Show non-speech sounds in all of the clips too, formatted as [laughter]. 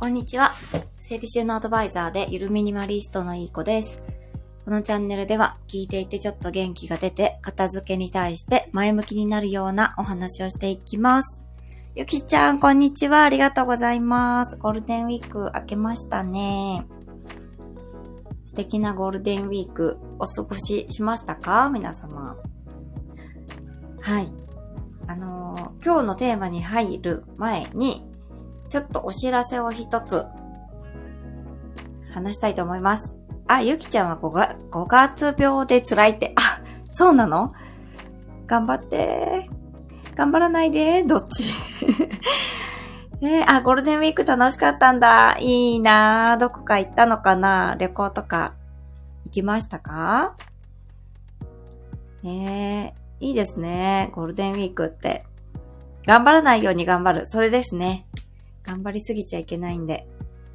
こんにちは。整理収納アドバイザーでゆるミニマリストのいい子です。このチャンネルでは聞いていてちょっと元気が出て片付けに対して前向きになるようなお話をしていきます。ゆきちゃん、こんにちは。ありがとうございます。ゴールデンウィーク明けましたね。素敵なゴールデンウィークお過ごししましたか？皆様。はい。あのー今日のテーマに入る前に、ちょっとお知らせを一つ、話したいと思います。あ、ゆきちゃんは 5, が5月病で辛いって、あ、そうなの？頑張って。頑張らないで。どっち？[laughs] えあ、ゴールデンウィーク楽しかったんだ。いいなどこか行ったのかな？旅行とか。行きましたか？ねえ、いいですね。ゴールデンウィークって。頑張らないように頑張る。それですね。頑張りすぎちゃいけないんで。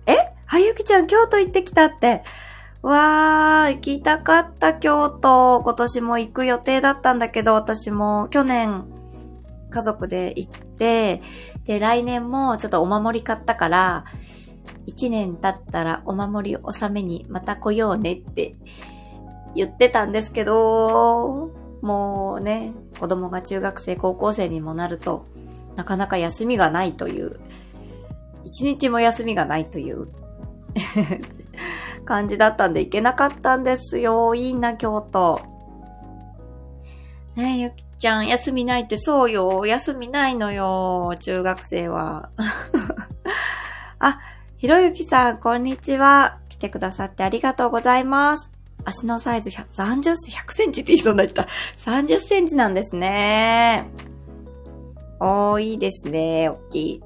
え？はゆきちゃん京都行ってきたって。わー、行きたかった京都。今年も行く予定だったんだけど、私も去年家族で行って、で、来年もちょっとお守り買ったから、一年経ったらお守り納めにまた来ようねって言ってたんですけど、もうね、子供が中学生、高校生にもなると、なかなか休みがないという、一日も休みがないという [laughs] 感じだったんで行けなかったんですよ。いいな、京都。ねえ、ゆきちゃん、休みないってそうよ。休みないのよ。中学生は。[laughs] あ、ひろゆきさん、こんにちは。来てくださってありがとうございます。足のサイズ100 30、100センチって言いそうになった。30センチなんですね。おー、いいですね。大きい。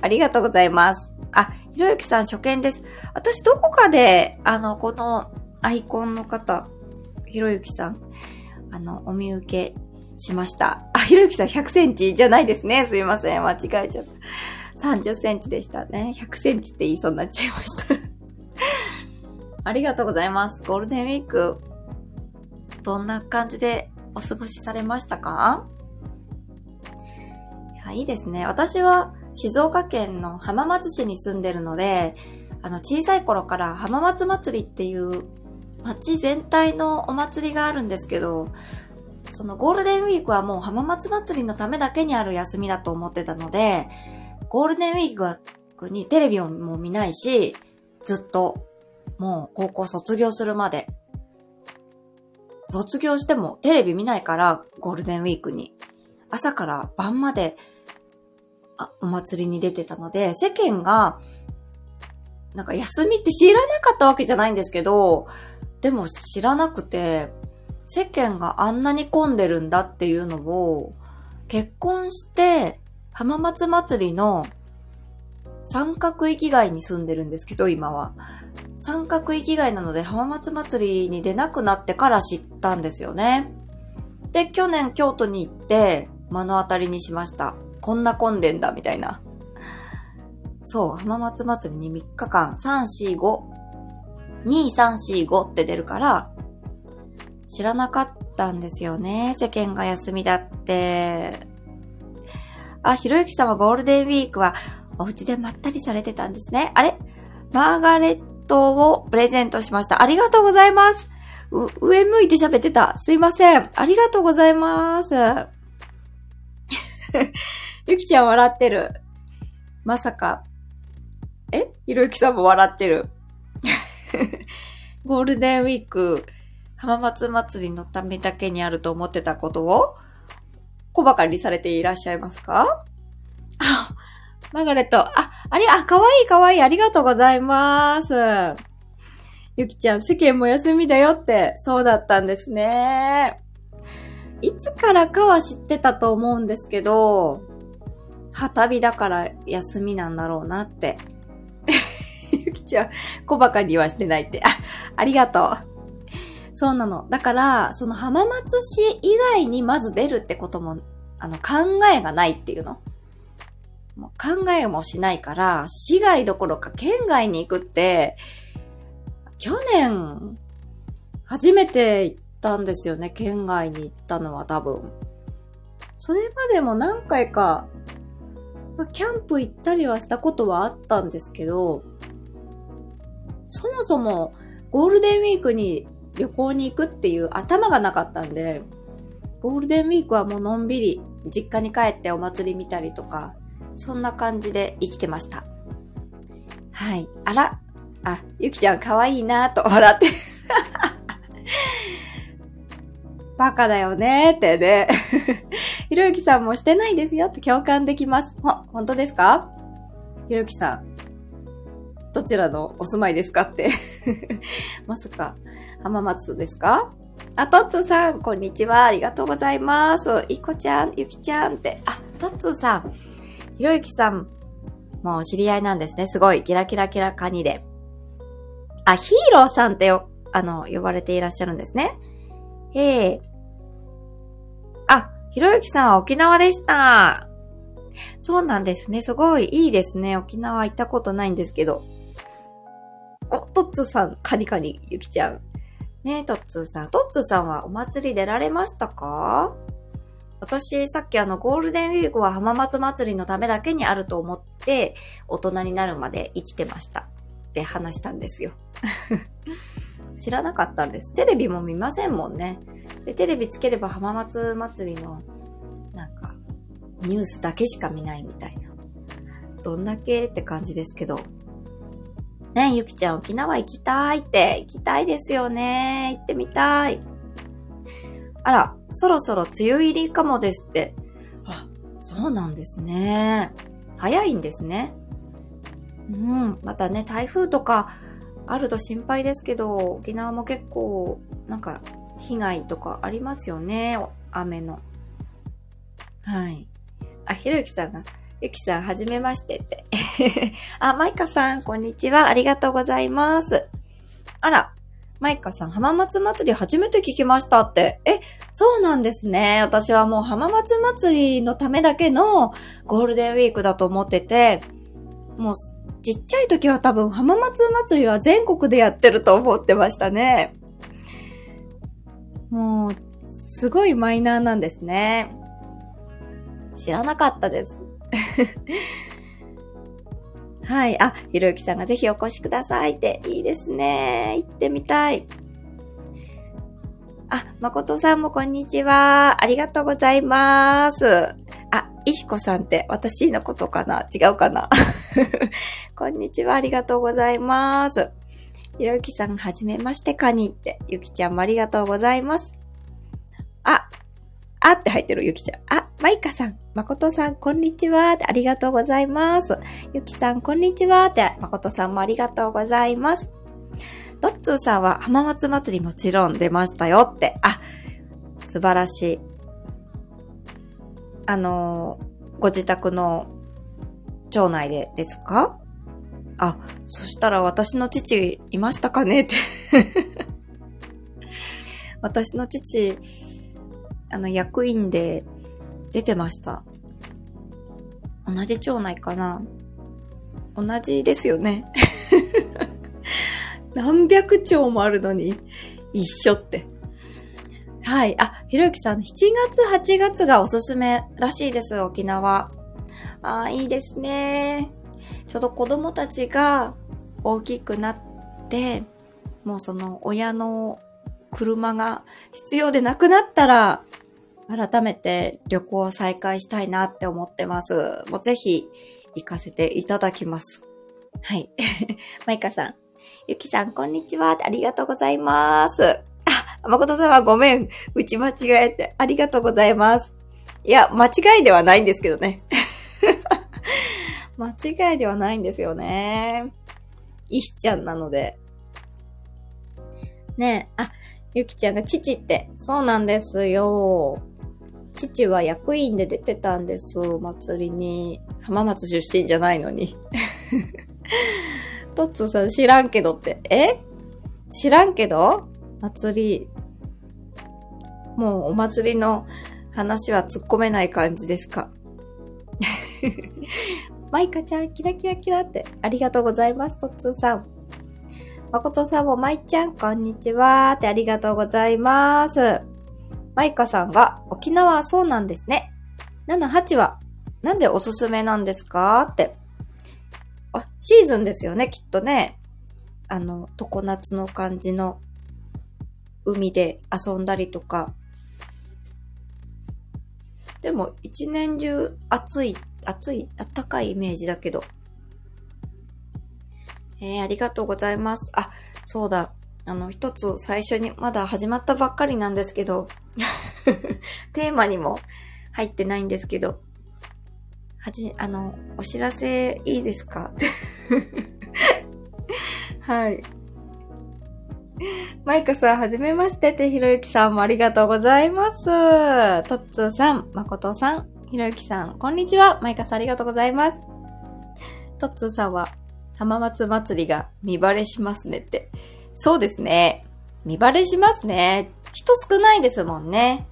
ありがとうございます。あ、ひろゆきさん初見です。私どこかで、あの、このアイコンの方、ひろゆきさん、あの、お見受けしました。あ、ひろゆきさん100センチじゃないですね。すいません。間違えちゃった。30センチでしたね。100センチって言いそうになっちゃいました。[laughs] ありがとうございます。ゴールデンウィーク、どんな感じでお過ごしされましたか？いや、いいですね。私は静岡県の浜松市に住んでるので、あの、小さい頃から浜松祭りっていう町全体のお祭りがあるんですけど、そのゴールデンウィークはもう浜松祭りのためだけにある休みだと思ってたので、ゴールデンウィークにテレビも見ないし、ずっと、もう高校卒業するまで。卒業してもテレビ見ないから、ゴールデンウィークに。朝から晩まで、お祭りに出てたので、世間が、なんか休みって知らなかったわけじゃないんですけど、でも知らなくて、世間があんなに混んでるんだっていうのを、結婚して、浜松祭りの三角域外に住んでるんですけど、今は。三角域外なので浜松祭りに出なくなってから知ったんですよね。で、去年京都に行って目の当たりにしました。こんな混んでんだ、みたいな。そう、浜松祭りに3日間、3、4、5、2、3、4、5って出るから、知らなかったんですよね。世間が休みだって。あ、ひろゆきさんはゴールデンウィークはお家でまったりされてたんですね。あれ？マーガレットをプレゼントしました。ありがとうございます。う、上向いて喋ってた。すいません。ありがとうございます。ゆきちゃん笑ってる。まさか。え？ひろゆきさんも笑ってる。[laughs] ゴールデンウィーク、浜松祭りのためだけにあると思ってたことを小馬鹿にされていらっしゃいますか？あ、マーガレット。あ、あれ、あ、かわいいかわいい。ありがとうございます。ゆきちゃん、世間も休みだよって、そうだったんですね。いつからかは知ってたと思うんですけど、旗日だから休みなんだろうなって。[laughs] ゆきちゃん、小馬鹿にはしてないって。あ、ありがとう。そうなの。だから、その浜松市以外にまず出るってことも、あの、考えがないっていうの。もう考えもしないから、市外どころか県外に行くって、去年、初めて行ったんですよね。県外に行ったのは多分。それまでも何回かまあ、キャンプ行ったりはしたことはあったんですけど、そもそもゴールデンウィークに旅行に行くっていう頭がなかったんで、ゴールデンウィークはもうのんびり実家に帰ってお祭り見たりとか、そんな感じで生きてました。はい。あら、あ、ゆきちゃん可愛いなと笑って [laughs] バカだよねってね。ひろゆきさんもしてないですよって共感できます。ほ、本当ですか？ひろゆきさん。どちらのお住まいですかって [laughs] まさか、浜松ですか？あ、トッツーさん、こんにちは。ありがとうございます。いこちゃん、ゆきちゃんって。あ、トッツーさん。ひろゆきさん、もう知り合いなんですね。すごい。キラキラキラカニで。あ、ヒーローさんってよ、あの、呼ばれていらっしゃるんですね。ええあ、ひろゆきさんは沖縄でした。そうなんですね。すごいいいですね。沖縄行ったことないんですけど。お、トッツーさん、カニカニ、ゆきちゃん。ねえ、トッツーさん。トッツーさんはお祭り出られましたか？私、さっきあの、ゴールデンウィークは浜松祭りのためだけにあると思って、大人になるまで生きてました。って話したんですよ。[laughs] 知らなかったんです。テレビも見ませんもんね。で、テレビつければ浜松祭りの、なんか、ニュースだけしか見ないみたいな。どんだけって感じですけど。ねゆきちゃん沖縄行きたいって、行きたいですよね。行ってみたい。あら、そろそろ梅雨入りかもですって。あ、そうなんですね。早いんですね。うん、またね、台風とかあると心配ですけど、沖縄も結構、なんか、被害とかありますよね、雨の。はい。あ、ひろゆきさんが、ゆきさん、はじめましてって。[laughs] あ、マイカさん、こんにちは。ありがとうございます。あら、マイカさん、浜松祭り初めて聞きましたって。え、そうなんですね。私はもう浜松祭りのためだけのゴールデンウィークだと思ってて、もうちっちゃい時は多分浜松祭りは全国でやってると思ってましたね。もう、すごいマイナーなんですね。知らなかったです。[laughs] はい。あ、ひろゆきさんがぜひお越しくださいって。いいですね。行ってみたい。あ、まことさんもこんにちは。ありがとうございます。あ、いしこさんって私のことかな？違うかな？[laughs] こんにちは。ありがとうございます。ひろゆきさん、はじめましてかにって。ゆきちゃんもありがとうございます。あ、あって入ってるゆきちゃん。あ、まいかさん、まことさん、こんにちは。ってありがとうございます。ゆきさん、こんにちは。って、まことさんもありがとうございます。ドッツーさんは浜松祭りもちろん出ましたよって。あ、素晴らしい。あの、ご自宅の町内でですか？あ、そしたら私の父いましたかねって [laughs] 私の父、あの、役員で出てました。同じ町内かな同じですよね。[laughs] 何百丁もあるのに一緒って。はい。あ、ひろゆきさん、7月、8月がおすすめらしいです、沖縄。ああ、いいですね。ちょうど子供たちが大きくなって、もうその親の車が必要でなくなったら、改めて旅行を再開したいなって思ってます。もうぜひ行かせていただきます。はい。[laughs] マイカさん。ゆきさん、こんにちは。ありがとうございます。あ、誠さんはごめん。打ち間違えて。ありがとうございます。いや、間違いではないんですけどね。間違いではないんですよね。石ちゃんなので。ねえ、あ、ゆきちゃんが父って、そうなんですよ。父は役員で出てたんです、お祭りに。浜松出身じゃないのに。[laughs] トッツーさん知らんけどって。え？知らんけど？祭り。もうお祭りの話は突っ込めない感じですか？マイカちゃん、キラキラキラって。ありがとうございます、トッツーさん。まことさんも、まいちゃん、こんにちはってありがとうございます。マイカさんが、沖縄はそうなんですね。7、8は、なんでおすすめなんですか？って。あ、シーズンですよね、きっとね。あの、常夏の感じの海で遊んだりとか。でも、一年中暑い、暑い、暖かいイメージだけど。えー、ありがとうございます。あ、そうだ。あの、一つ最初に、まだ始まったばっかりなんですけど、[laughs] テーマにも入ってないんですけど、はじ、あの、お知らせいいですか？[laughs] はい。マイカさん、はじめましてて、ひろゆきさんもありがとうございます。とっつーさん、まことさん、ひろゆきさん、こんにちは。マイカさん、ありがとうございます。とっつーさんは、浜松祭りが見晴れしますねって。そうですね。見晴れしますね。人少ないですもんね。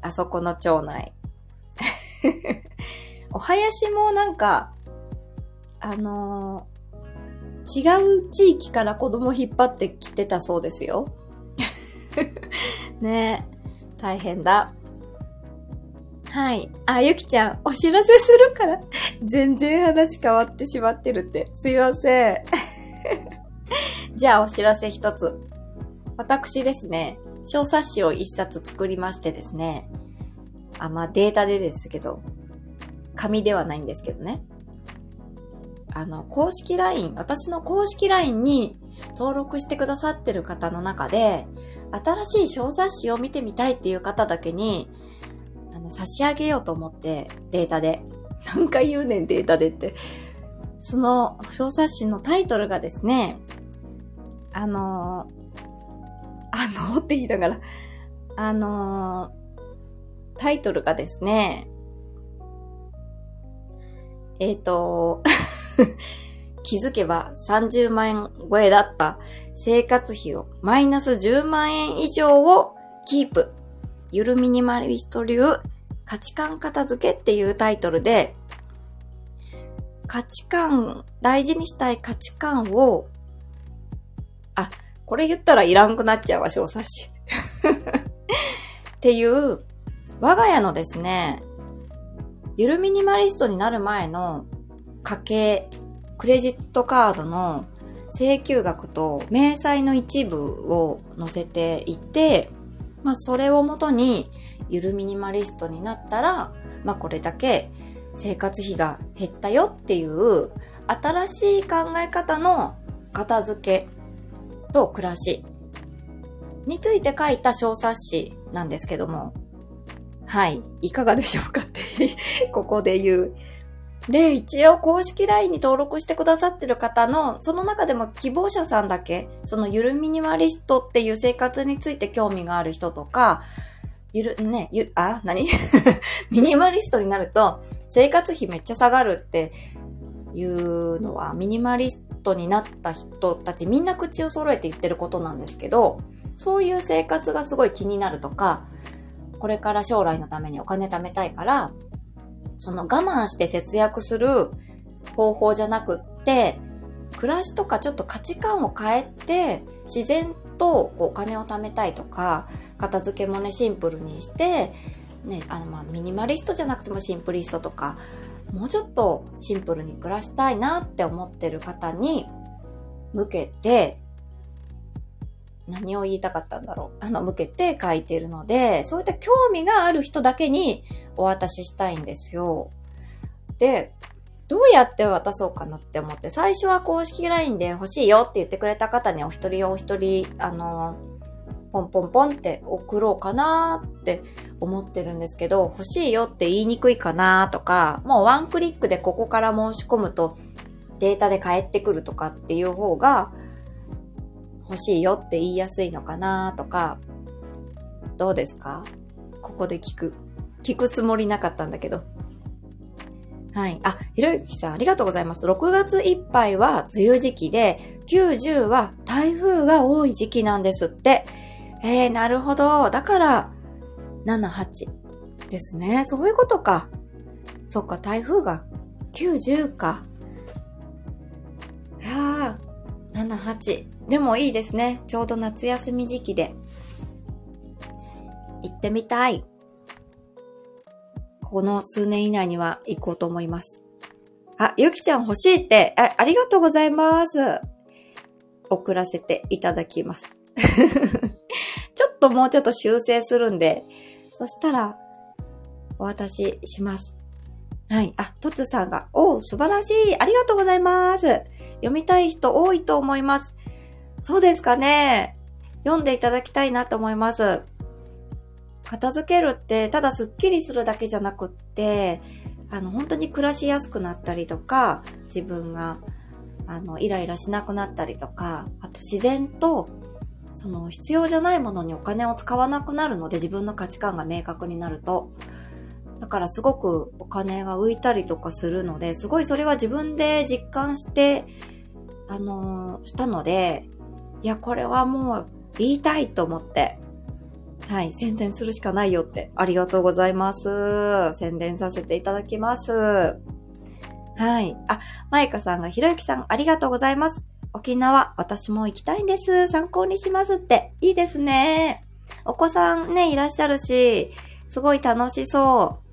あそこの町内。[laughs] お囃子もなんか、あのー、違う地域から子供引っ張ってきてたそうですよ。ねえ、大変だ。はい。あ、ゆきちゃん、お知らせするから、全然話変わってしまってるって。すいません。[laughs] じゃあ、お知らせ一つ。私ですね、小冊子を一冊作りましてですね、あ、まあ、データでですけど、紙ではないんですけどね。あの、公式 LINE、私の公式 LINE に登録してくださってる方の中で、新しい小冊子を見てみたいっていう方だけに、あの、差し上げようと思って、データで。[laughs] 何回言うねん、データでって。その小冊子のタイトルがですね、あのあのって言いながら、あのタイトルがですね、えっ、と、気づけば30万円超えだった生活費をマイナス10万円以上をキープ。ゆるミニマリスト流価値観片付けっていうタイトルで、価値観、大事にしたい価値観を、あ、これ言ったらいらんくなっちゃうわ、小冊子。っていう、我が家のですね、ゆるミニマリストになる前の家計、クレジットカードの請求額と明細の一部を載せていて、まあそれをもとにゆるミニマリストになったら、まあこれだけ生活費が減ったよっていう新しい考え方の片付けと暮らしについて書いた小冊子なんですけども、はい。いかがでしょうかって [laughs] ここで言う。で、一応公式 LINE に登録してくださってる方の、その中でも希望者さんだけ、そのゆるミニマリストっていう生活について興味がある人とか、ゆる、ね、ゆ、あ、何？[laughs] ミニマリストになると、生活費めっちゃ下がるっていうのは、ミニマリストになった人たちみんな口を揃えて言ってることなんですけど、そういう生活がすごい気になるとか、これから将来のためにお金貯めたいから、その我慢して節約する方法じゃなくって、暮らしとかちょっと価値観を変えて、自然とお金を貯めたいとか、片付けもね、シンプルにして、ね、あの、ま、ミニマリストじゃなくてもシンプリストとか、もうちょっとシンプルに暮らしたいなって思ってる方に向けて、何を言いたかったんだろう。あの、向けて書いてるので、そういった興味がある人だけにお渡ししたいんですよ。で、どうやって渡そうかなって思って、最初は公式 LINE で欲しいよって言ってくれた方にお一人お一人、あの、ポンポンポンって送ろうかなって思ってるんですけど、欲しいよって言いにくいかなとか、もうワンクリックでここから申し込むとデータで返ってくるとかっていう方が、欲しいよって言いやすいのかなとか、どうですか？ここで聞く。聞くつもりなかったんだけど。はい。あ、ひろゆきさんありがとうございます。6月いっぱいは梅雨時期で、90は台風が多い時期なんですって。えー、なるほど。だから、7、8ですね。そういうことか。そっか、台風が90か。いや、7、8。でもいいですね。ちょうど夏休み時期で。行ってみたい。この数年以内には行こうと思います。あ、ゆきちゃん欲しいって、あありがとうございます。送らせていただきます。[laughs] ちょっともうちょっと修正するんで、そしたら、お渡しします。はい。あ、とつさんが、おう素晴らしい。ありがとうございます。読みたい人多いと思います。そうですかね。読んでいただきたいなと思います。片付けるって、ただスッキリするだけじゃなくって、あの、本当に暮らしやすくなったりとか、自分が、あの、イライラしなくなったりとか、あと自然と、その必要じゃないものにお金を使わなくなるので自分の価値観が明確になると。だからすごくお金が浮いたりとかするので、すごいそれは自分で実感して、あのー、したので、いや、これはもう言いたいと思って、はい、宣伝するしかないよって。ありがとうございます。宣伝させていただきます。はい。あ、マイカさんがひろゆきさんありがとうございます。沖縄、私も行きたいんです。参考にしますって。いいですね。お子さんね、いらっしゃるし、すごい楽しそう。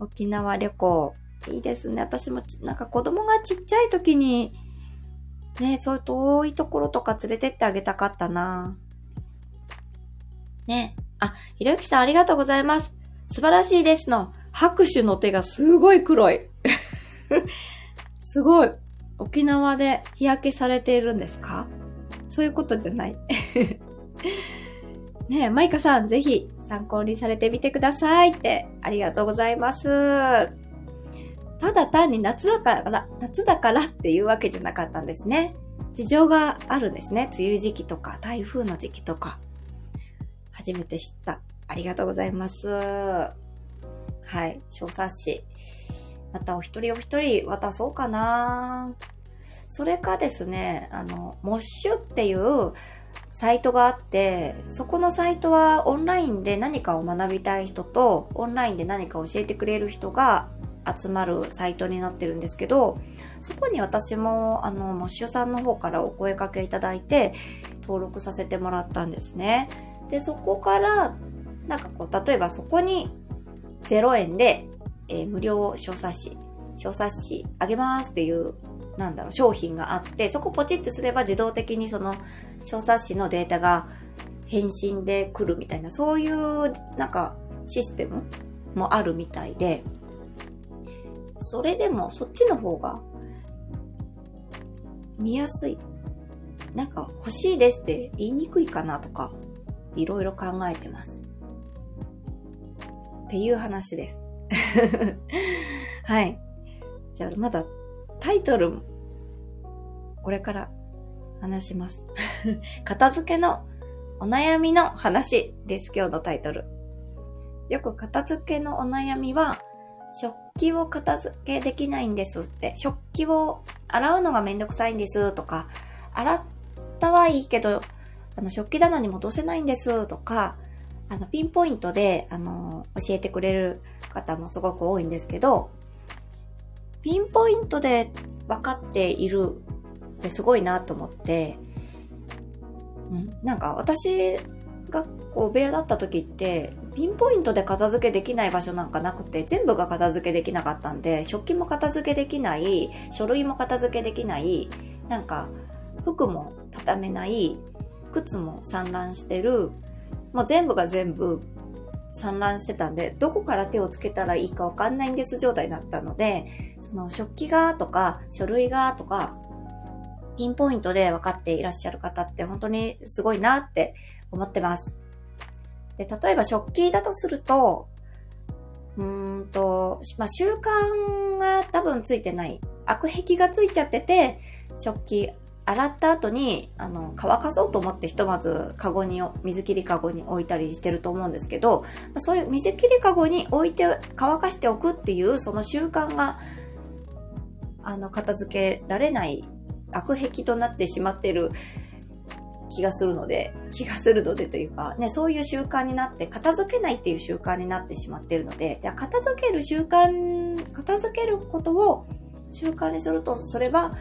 沖縄旅行。いいですね。私もなんか子供がちっちゃい時に、ね、そういう遠いところとか連れてってあげたかったな。ね。あ、ひろゆきさんありがとうございます。素晴らしいですの。拍手の手がすごい黒い。[laughs] すごい。沖縄で日焼けされているんですか？そういうことじゃない。[laughs] ねえ、マイカさん、ぜひ参考にされてみてくださいって、ありがとうございます。ただ単に夏だから、夏だからっていうわけじゃなかったんですね。事情があるんですね。梅雨時期とか、台風の時期とか。初めて知った。ありがとうございます。はい。小冊子。またお一人お一人渡そうかなそれかですね、あの、モッシュっていうサイトがあって、そこのサイトはオンラインで何かを学びたい人と、オンラインで何か教えてくれる人が集まるサイトになってるんですけど、そこに私も、あの、モッシュさんの方からお声掛けいただいて、登録させてもらったんですね。で、そこから、なんかこう、例えばそこに0円で、えー、無料小冊子、小冊子あげますっていう、なんだろう、商品があって、そこポチってすれば自動的にその小冊子のデータが返信で来るみたいな、そういう、なんか、システムもあるみたいで、それでもそっちの方が見やすい。なんか欲しいですって言いにくいかなとかいろいろ考えてます。っていう話です。[laughs] はい。じゃあまだタイトルこれから話します。[laughs] 片付けのお悩みの話です、今日のタイトル。よく片付けのお悩みは、食器を片付けできないんですって、食器を洗うのがめんどくさいんですとか、洗ったはいいけど、あの、食器棚に戻せないんですとか、あの、ピンポイントで、あの、教えてくれる方もすごく多いんですけど、ピンポイントで分かっているってすごいなと思って、うん、なんか私がこう、部屋だった時って、ピンポイントで片付けできない場所なんかなくて、全部が片付けできなかったんで、食器も片付けできない、書類も片付けできない、なんか、服も畳めない、靴も散乱してる、もう全部が全部散乱してたんで、どこから手をつけたらいいかわかんないんです状態だったので、その食器がとか書類がとか、ピンポイントで分かっていらっしゃる方って本当にすごいなって思ってます。で、例えば食器だとすると、うーんと、まあ、習慣が多分ついてない。悪癖がついちゃってて、食器洗った後に、あの、乾かそうと思ってひとまずカゴに、水切りカゴに置いたりしてると思うんですけど、そういう水切りカゴに置いて乾かしておくっていうその習慣が、あの、片付けられない悪癖となってしまってる気がするので、気がするのでというか、ね、そういう習慣になって、片付けないっていう習慣になってしまってるので、じゃあ片付ける習慣、片付けることを習慣にすると、それは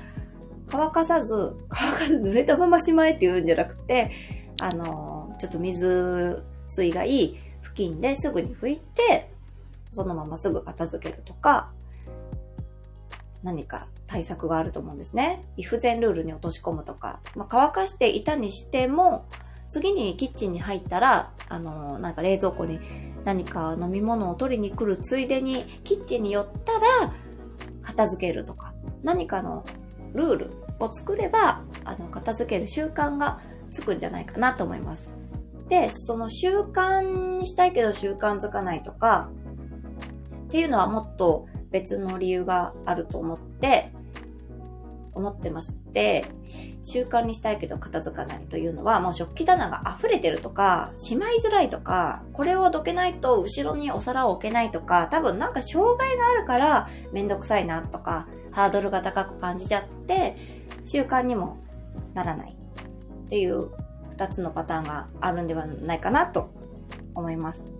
乾かさず、乾かず濡れたまましまえって言うんじゃなくて、あの、ちょっと水水がいい布巾ですぐに拭いて、そのまますぐ片付けるとか、何か対策があると思うんですね。イフゼンルールに落とし込むとか、まあ、乾かしていたにしても、次にキッチンに入ったら、あの、なんか冷蔵庫に何か飲み物を取りに来るついでに、キッチンに寄ったら、片付けるとか、何かのルールを作れば、あの、片付ける習慣がつくんじゃないかなと思います。で、その習慣にしたいけど習慣づかないとか、っていうのはもっと別の理由があると思って、思ってまして、習慣にしたいけど片付かないというのは、もう食器棚が溢れてるとか、しまいづらいとか、これをどけないと後ろにお皿を置けないとか、多分なんか障害があるからめんどくさいなとか、ハードルが高く感じちゃって、習慣にもならないっていう二つのパターンがあるんではないかなと思います。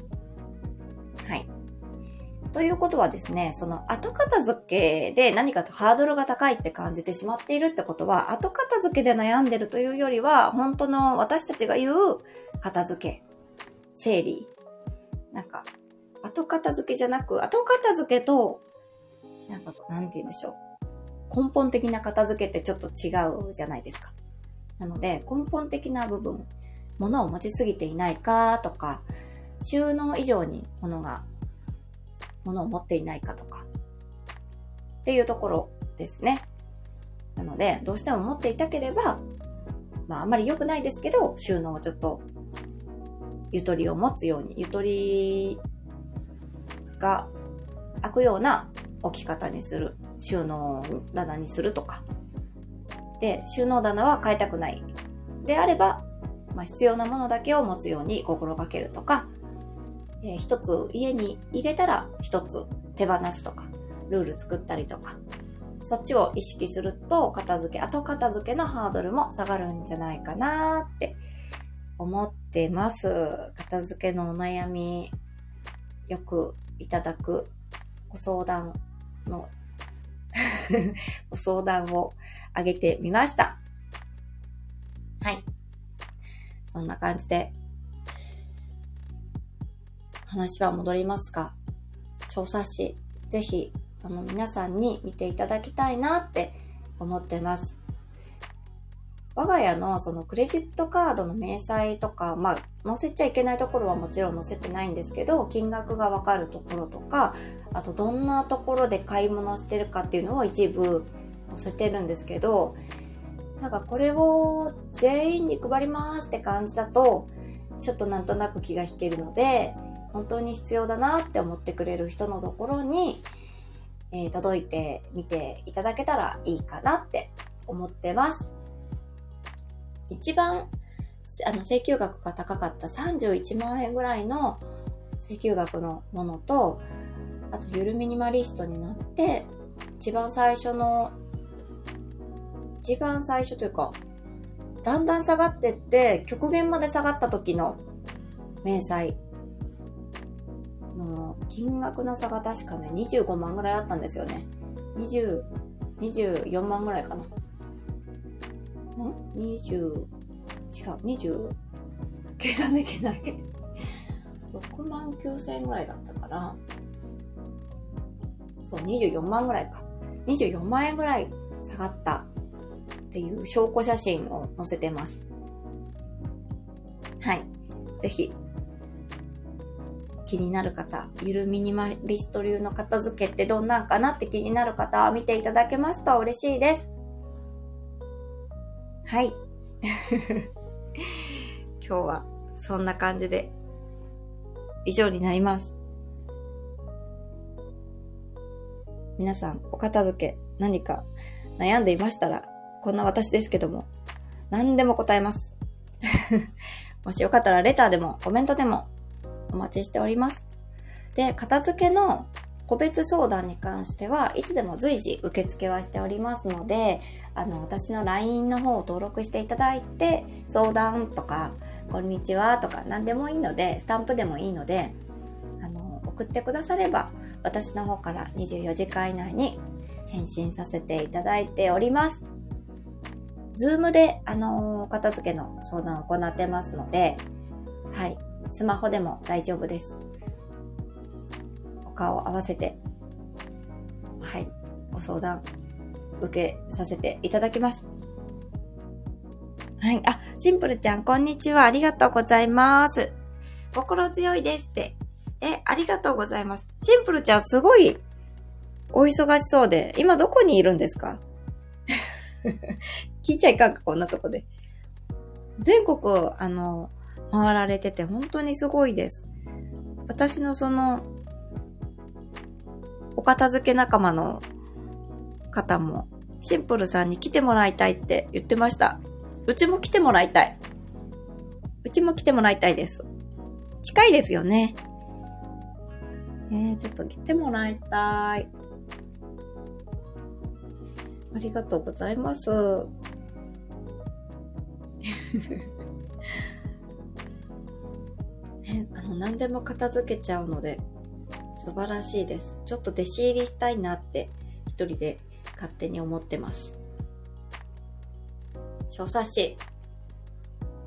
ということはですね、その後片付けで何かとハードルが高いって感じてしまっているってことは、後片付けで悩んでるというよりは、本当の私たちが言う片付け、整理、なんか、後片付けじゃなく、後片付けと、なんか、なんて言うんでしょう。根本的な片付けってちょっと違うじゃないですか。なので、根本的な部分、物を持ちすぎていないかとか、収納以上に物が、物を持っていないかとか、っていうところですね。なので、どうしても持っていたければ、まああんまり良くないですけど、収納をちょっと、ゆとりを持つように、ゆとりが開くような置き方にする、収納棚にするとか、で、収納棚は変えたくない。であれば、まあ、必要なものだけを持つように心がけるとか、えー、一つ家に入れたら一つ手放すとか、ルール作ったりとか、そっちを意識すると片付け、後片付けのハードルも下がるんじゃないかなって思ってます。片付けのお悩み、よくいただくご相談の [laughs] ご相談をあげてみました。はい。そんな感じで、話は戻りますが、小冊子、ぜひ、あの、皆さんに見ていただきたいなって思ってます。我が家のそのクレジットカードの明細とか、まあ、載せちゃいけないところはもちろん載せてないんですけど、金額がわかるところとか、あとどんなところで買い物してるかっていうのを一部載せてるんですけど、なんかこれを全員に配りますって感じだと、ちょっとなんとなく気が引けるので、本当に必要だなって思ってくれる人のところに、えー、届いてみていただけたらいいかなって思ってます。一番、あの、請求額が高かった31万円ぐらいの請求額のものと、あと、ゆるミニマリストになって、一番最初の一番最初というか、だんだん下がってって、極限まで下がった時の明細金額の差が確かね、25万ぐらいあったんですよね。20、24万ぐらいかな。ん ?20、違う、20、計算できない。6万9千円ぐらいだったから、そう、24万ぐらいか。24万円ぐらい下がったっていう証拠写真を載せてます。はい。ぜひ、気になる方、ゆるミニマリスト流の片付けってどんなんかなって気になる方は見ていただけますと嬉しいです。はい。[laughs] 今日はそんな感じで以上になります。皆さん、お片付け何か悩んでいましたら、こんな私ですけども、何でも答えます。[laughs] もしよかったらレターでもコメントでもお待ちしております。で、片付けの個別相談に関してはいつでも随時受付はしておりますので、あの、私の LINE の方を登録していただいて、相談とか、こんにちはとか何でもいいので、スタンプでもいいので、あの、送ってくだされば、私の方から24時間以内に返信させていただいております。ズームで、あの、片付けの相談を行ってますので、はい。スマホでも大丈夫です。お顔を合わせて、はい、ご相談受けさせていただきます。はい。あ、シンプルちゃん、こんにちは。ありがとうございます。心強いですって。え、ありがとうございます。シンプルちゃん、すごい、お忙しそうで、今どこにいるんですか？[laughs] 聞いちゃいかんか、こんなとこで。全国、あの、回られてて、本当にすごいです。私のその、お片付け仲間の方も、シンプルさんに来てもらいたいって言ってました。うちも来てもらいたい。うちも来てもらいたいです。近いですよね。えー、ちょっと来てもらいたい。ありがとうございます。ね、あの、何でも片付けちゃうので、素晴らしいです。ちょっと弟子入りしたいなって、一人で勝手に思ってます。小冊子。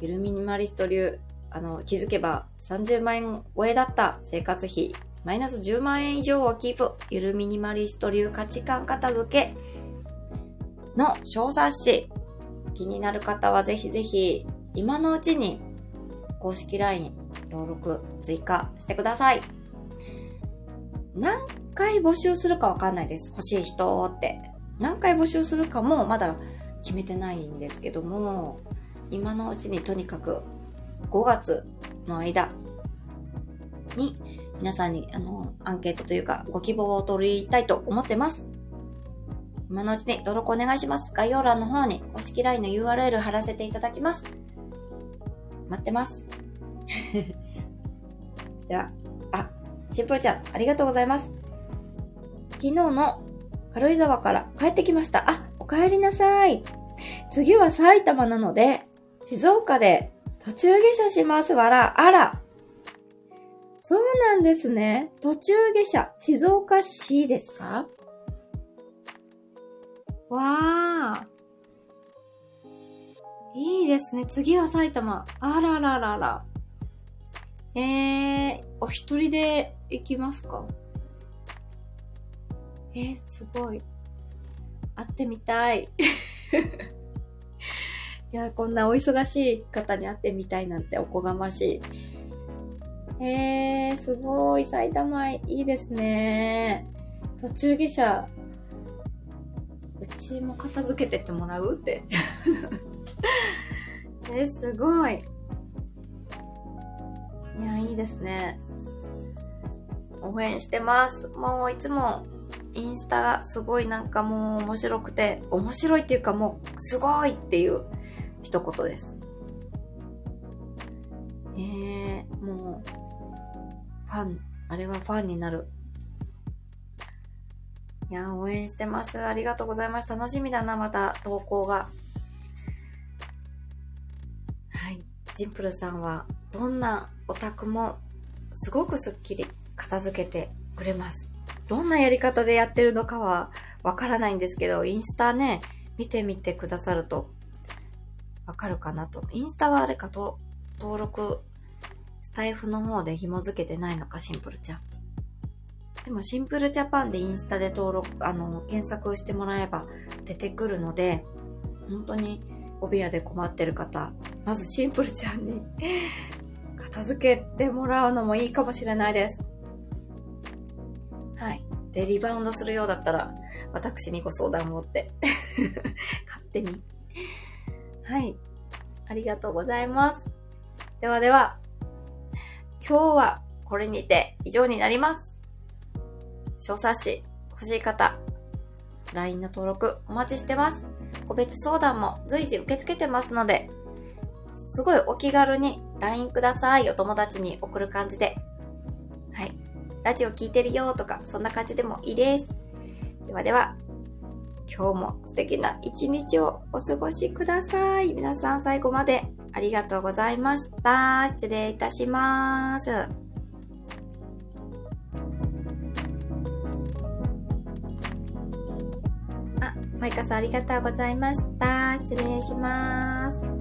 ゆるミニマリスト流。あの、気づけば30万円超えだった生活費。マイナス10万円以上をキープ。ゆるミニマリスト流価値観片付けの小冊子。気になる方はぜひぜひ今のうちに公式 LINE 登録追加してください。何回募集するかわかんないです。欲しい人って。何回募集するかもまだ決めてないんですけども、今のうちにとにかく5月の間に皆さんにあのアンケートというかご希望を取りたいと思ってます。今のうちに登録お願いします。概要欄の方に公式 LINE の URL 貼らせていただきます。待ってます。[laughs] では、あ、シンプルちゃん、ありがとうございます。昨日の軽井沢から帰ってきました。あ、お帰りなさい。次は埼玉なので、静岡で途中下車しますわら。あら。そうなんですね。途中下車。静岡市ですか？わー。いいですね。次は埼玉。あらららら。えー、お一人で行きますか？えー、すごい。会ってみたい。[laughs] いや、こんなお忙しい方に会ってみたいなんておこがましい。えー、すごい。埼玉いいですね。途中下車、うちも片付けてってもらうって。[laughs] えー、すごい。いや、いいですね。応援してます。もういつもインスタがすごいなんかもう面白くて、面白いっていうかもうすごいっていう一言です。えー、もう、ファン、あれはファンになる。いや、応援してます。ありがとうございます。楽しみだな、また投稿が。はい。ジンプルさんは、どんなオタクも、すごくスッキリ片付けてくれます。どんなやり方でやってるのかはわからないんですけど、インスタね、見てみてくださるとわかるかなと。インスタはあれかと、登録、スタイフの方で紐付けてないのか、シンプルちゃん。でも、シンプルジャパンでインスタで登録、あの、検索してもらえば出てくるので、本当に、帯屋で困ってる方、まずシンプルちゃんに片付けてもらうのもいいかもしれないです。はい。で、リバウンドするようだったら、私にご相談を持って [laughs] 勝手にはい。ありがとうございます。ではでは、今日はこれにて以上になります。小冊子欲しい方、LINE の登録お待ちしてます。個別相談も随時受け付けてますので、すごいお気軽に LINE ください。お友達に送る感じで。はい。ラジオ聞いてるよとか、そんな感じでもいいです。ではでは、今日も素敵な一日をお過ごしください。皆さん最後までありがとうございました。失礼いたします。あ、マイカさんありがとうございました。失礼します。